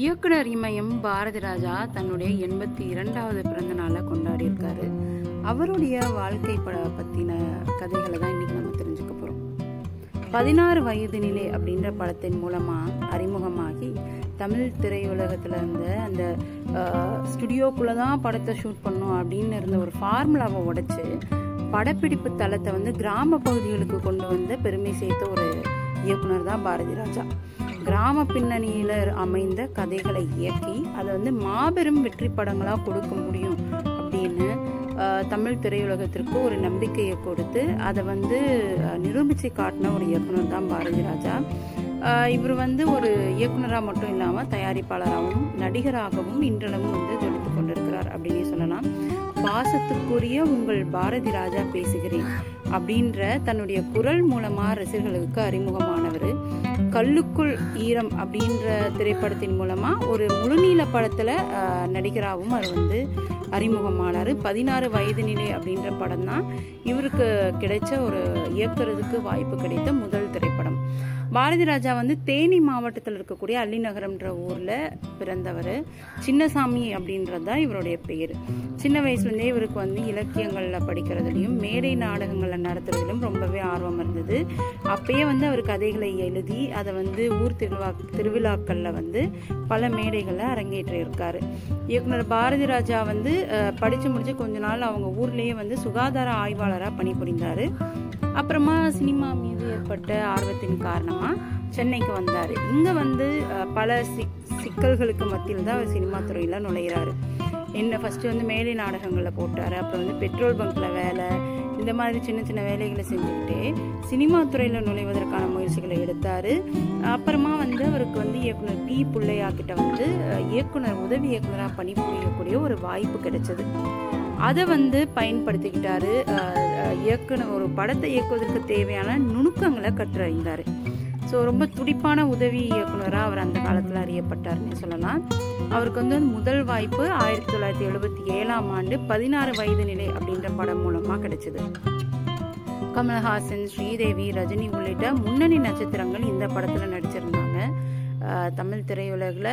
இயக்குனர் இமயம் பாரதி ராஜா தன்னுடைய எண்பத்தி இரண்டாவது பிறந்த நாளை கொண்டாடி இருக்காரு அவருடைய வாழ்க்கை பட பற்றின கதைகளை தான் இன்றைக்கி நம்ம தெரிஞ்சுக்க போகிறோம் பதினாறு வயது நிலை அப்படின்ற படத்தின் மூலமாக அறிமுகமாகி தமிழ் திரையுலகத்தில் இருந்த அந்த ஸ்டுடியோக்குள்ளே தான் படத்தை ஷூட் பண்ணும் அப்படின்னு இருந்த ஒரு ஃபார்முலாவை உடைச்சு படப்பிடிப்பு தளத்தை வந்து கிராம பகுதிகளுக்கு கொண்டு வந்த பெருமை சேர்த்த ஒரு இயக்குனர் தான் பாரதி ராஜா கிராம பின்னணியில் அமைந்த கதைகளை இயக்கி அதை வந்து மாபெரும் வெற்றி படங்களாக கொடுக்க முடியும் அப்படின்னு தமிழ் திரையுலகத்திற்கு ஒரு நம்பிக்கையை கொடுத்து அதை வந்து நிரூபித்து காட்டின ஒரு இயக்குனர் தான் பாரதி ராஜா. இவர் வந்து ஒரு இயக்குனராக மட்டும் இல்லாமல் தயாரிப்பாளராகவும் நடிகராகவும் இன்றளவும் வந்து தொடுத்து கொண்டிருக்கிறார் அப்படின்னு சொல்லலாம். பாசத்துக்குரிய உங்கள் பாரதி ராஜா பேசுகிறேன் அப்படின்ற தன்னுடைய குரல் மூலமாக ரசிகர்களுக்கு அறிமுகமானவர். கல்லுக்குள் ஈரம் அப்படின்ற திரைப்படத்தின் மூலமாக ஒரு முழுநீள படத்தில் நடிகராகவும் அவர் வந்து அறிமுகமானார். பதினாறு வயது நிலை அப்படின்ற படம் தான் இவருக்கு கிடைச்ச ஒரு இயக்குறதுக்கு வாய்ப்பு கிடைத்த முதல் பாரதி ராஜா வந்து தேனி மாவட்டத்தில் இருக்கக்கூடிய அள்ளிநகரம்ன்ற ஊரில் பிறந்தவர். சின்னசாமி அப்படின்றது தான் இவருடைய பெயர். சின்ன வயசுலேருந்தே இவருக்கு வந்து இலக்கியங்களில் படிக்கிறதுலையும் மேடை நாடகங்களில் நடத்துறதுலையும் ரொம்பவே ஆர்வம் இருந்தது. அப்பயே வந்து அவர் கதைகளை எழுதி அதை வந்து ஊர் திருவிழா திருவிழாக்களில் வந்து பல மேடைகளை அரங்கேற்றியிருக்காரு இயக்குனர் பாரதி ராஜா வந்து படித்து முடிச்சு கொஞ்ச நாள் அவங்க ஊர்லேயே வந்து சுகாதார ஆய்வாளராக பணிபுரிந்தார். அப்புறமா சினிமா மீது ஏற்பட்ட ஆர்வத்தின் காரணமாக சென்னைக்கு வந்தார். இங்கே வந்து பல சிக் சிக்கல்களுக்கு மத்தியில் தான் அவர் சினிமா துறையில் நுழையிறாரு. என்ன ஃபஸ்ட்டு வந்து மேடை நாடகங்களில் போட்டார். அப்புறம் வந்து பெட்ரோல் பங்க்கில் வேலை இந்த மாதிரி சின்ன சின்ன வேலைகளை செஞ்சுக்கிட்டே சினிமா துறையில் நுழைவதற்கான முயற்சிகளை எடுத்தார். அப்புறமா வந்து அவருக்கு வந்து இயக்குனர் பி புள்ளையா கிட்ட வந்து இயக்குனர் உதவி இயக்குனராக பணிபுரியக்கூடிய ஒரு வாய்ப்பு கிடைச்சது. அதை வந்து பயன்படுத்திக்கிட்டாரு. இயக்குனர் ஒரு படத்தை இயக்குவதற்கு தேவையான நுணுக்கங்களை கற்றறிந்தார் ஸோ ரொம்ப துடிப்பான உதவி இயக்குனராக அவர் அந்த காலத்தில் அறியப்பட்டார்னு சொல்லலாம். அவருக்கு வந்து முதல் வாய்ப்பு ஆயிரத்தி தொள்ளாயிரத்தி எழுபத்தி ஏழாம் ஆண்டு பதினாறு வயது நிலை அப்படின்ற படம் மூலமாக கிடைச்சது. கமல்ஹாசன் ஸ்ரீதேவி ரஜினி உள்ளிட்ட முன்னணி நட்சத்திரங்கள் இந்த படத்தில் நடிச்சிருந்தாங்க. தமிழ் திரையுலகில்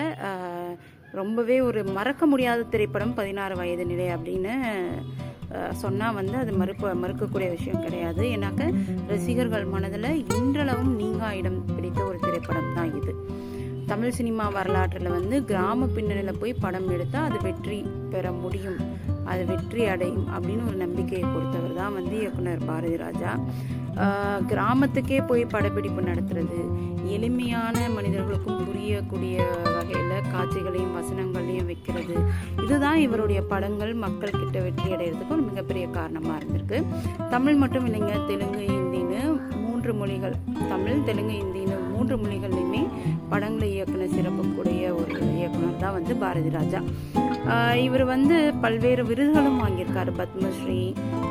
ரொம்பவே ஒரு மறக்க முடியாத திரைப்படம் பதினாறு வயது நிலை அப்படின்னு சொன்னால் வந்து அது மறுக்க மறுக்கக்கூடிய விஷயம் கிடையாது. ஏன்னாக்க ரசிகர்கள் மனதில் இன்றளவும் நீங்கா இடம் பிடித்த ஒரு திரைப்படம் தான் இது. தமிழ் சினிமா வரலாற்றில் வந்து கிராம பின்னணியில் போய் படம் எடுத்தால் அது வெற்றி பெற முடியும். அது வெற்றி அடையும் அப்படின்னு ஒரு நம்பிக்கையை கொடுத்தவர் தான் வந்து இயக்குனர் பாரதி ராஜா கிராமத்துக்கே போய் படப்பிடிப்பு நடத்துறது எளிமையான மனிதர்களுக்கும் புரியக்கூடிய வகையில் காட்சிகளையும் வசனங்களையும் வைக்கிறது இதுதான் இவருடைய படங்கள் மக்கள் கிட்ட வெற்றி அடைகிறதுக்கு ஒரு மிகப்பெரிய காரணமாக இருந்திருக்கு. தமிழ் மட்டும் இல்லைங்க தெலுங்கு ஹிந்தின்னு மூன்று மொழிகள் தமிழ் தெலுங்கு ஹிந்தின்னு மூன்று மொழிகள்லையுமே படங்களை இயக்குன சிறப்புக்குடைய ஒரு இயக்குனர் தான் வந்து பாரதி ராஜா. இவர் வந்து பல்வேறு விருதுகளும் வாங்கியிருக்காரு. பத்மஸ்ரீ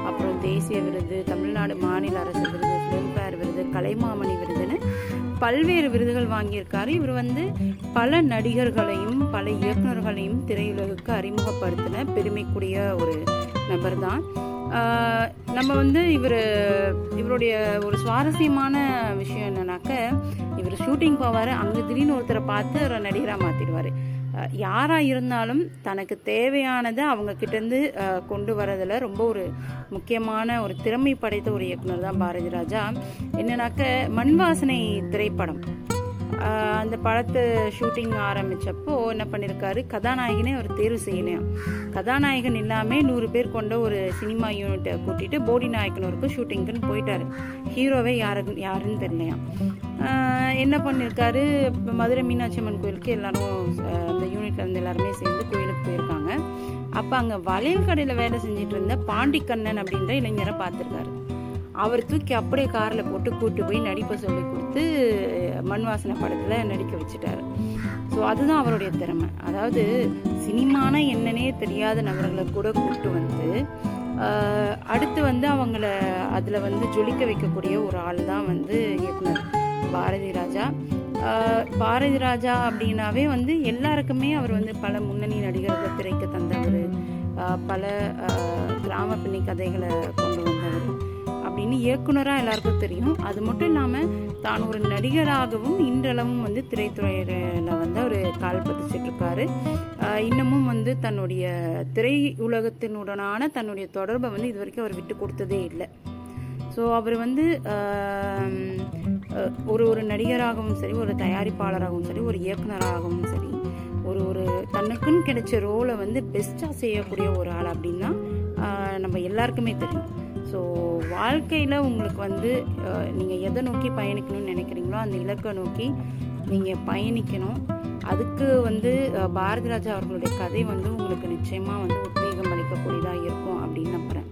அப்புறம் தேசிய விருது தமிழ்நாடு மாநில அரசு விருது ஃபிலிம்ஃபேர் விருது கலைமாமணி விருதுன்னு பல்வேறு விருதுகள் வாங்கியிருக்காரு. இவர் வந்து பல நடிகர்களையும் பல இயக்குனர்களையும் திரையுலகுக்கு அறிமுகப்படுத்தின பெருமைக்குரிய ஒரு நபர் தான் நம்ம வந்து இவர் இவருடைய ஒரு சுவாரஸ்யமான விஷயம் என்னன்னாக்க இவர் ஷூட்டிங் போவார் அங்கே திடீர்னு ஒருத்தரை பார்த்து ஒரு நடிகராக மாற்றிடுவார் யாராக இருந்தாலும் தனக்கு தேவையானதை அவங்க கிட்டேருந்து கொண்டு வரதில் ரொம்ப ஒரு முக்கியமான ஒரு திறமை படைத்த ஒரு இயக்குனர் தான் பாரதி ராஜா. என்னன்னாக்க மண் வாசனை திரைப்படம். அந்த படத்தை ஷூட்டிங் ஆரம்பித்தப்போ என்ன பண்ணியிருக்காரு கதாநாயகனே அவர் தேர்வு செய்யலையாம் கதாநாயகன் இல்லாமல் நூறு பேர் கொண்ட ஒரு சினிமா யூனிட்டை கூட்டிகிட்டு போடி நாயக்கனூருக்கு ஷூட்டிங்க்குன்னு போயிட்டார். ஹீரோவே யாரு யாருன்னு தெரியலையாம் என்ன பண்ணியிருக்காரு மதுரை மீனாட்சி அம்மன் கோயிலுக்கு எல்லாரும் அந்த யூனிட்ல இருந்து எல்லாருமே சேர்ந்து கோயிலுக்கு போயிருக்காங்க. அப்போ அங்கே வளையல் கடையில் வேலை செஞ்சுட்டு இருந்த பாண்டிக்கண்ணன் அப்படின்ற இளைஞரை பார்த்துருக்காரு. அவர் தூக்கி அப்படியே காரில் போட்டு கூட்டு போய் நடிப்பை சொல்லி கொடுத்து மண் வாசனை படத்தில் நடிக்க வச்சுட்டாரு. ஸோ அதுதான் அவருடைய திறமை. அதாவது சினிமானா என்னன்னே தெரியாத நபர்களை கூட கூப்பிட்டு வந்து அடுத்து வந்து அவங்கள அதில் வந்து ஜொலிக்க வைக்கக்கூடிய ஒரு ஆள் தான் வந்து இயக்குனர் பாரதி ராஜா. பாரதி ராஜா அப்படின்னாவே வந்து எல்லாருக்குமே அவர் வந்து பல முன்னணி நடிகர்கள் திரைக்கு தந்தவர். பல கிராம பின்னி கதைகளை கொண்டு வந்தவர். அப்படின்னு இயக்குனராக எல்லாருக்கும் தெரியும். அது மட்டும் இல்லாமல் தான் ஒரு நடிகராகவும் இன்றளவும் வந்து திரைத்துறையில் வந்து அவர் கால் பதிச்சிட்ருக்காரு. இன்னமும் வந்து தன்னுடைய திரை உலகத்தினுடனான தன்னுடைய தொடர்பை வந்து இது வரைக்கும் அவர் விட்டு கொடுத்ததே இல்லை. ஸோ அவர் வந்து ஒரு ஒரு நடிகராகவும் சரி ஒரு தயாரிப்பாளராகவும் சரி ஒரு இயக்குனராகவும் சரி ஒரு ஒரு தனக்குன்னு கிடைச்ச ரோலை வந்து பெஸ்ட்டாக செய்யக்கூடிய ஒரு ஆள் அப்படின்னா நம்ம எல்லாருக்குமே தெரியும். ஸோ வாழ்க்கையில் உங்களுக்கு வந்து நீங்கள் எதை நோக்கி பயணிக்கணும்னு நினைக்கிறீங்களோ அந்த இலக்கை நோக்கி நீங்கள் பயணிக்கணும். அதுக்கு வந்து பாரதிராஜா அவர்களுடைய கதை வந்து உங்களுக்கு நிச்சயமாக வந்து உத்வேகம் அளிக்கக்கூடியதாக இருக்கும் அப்படின்னு நம்புகிறேன்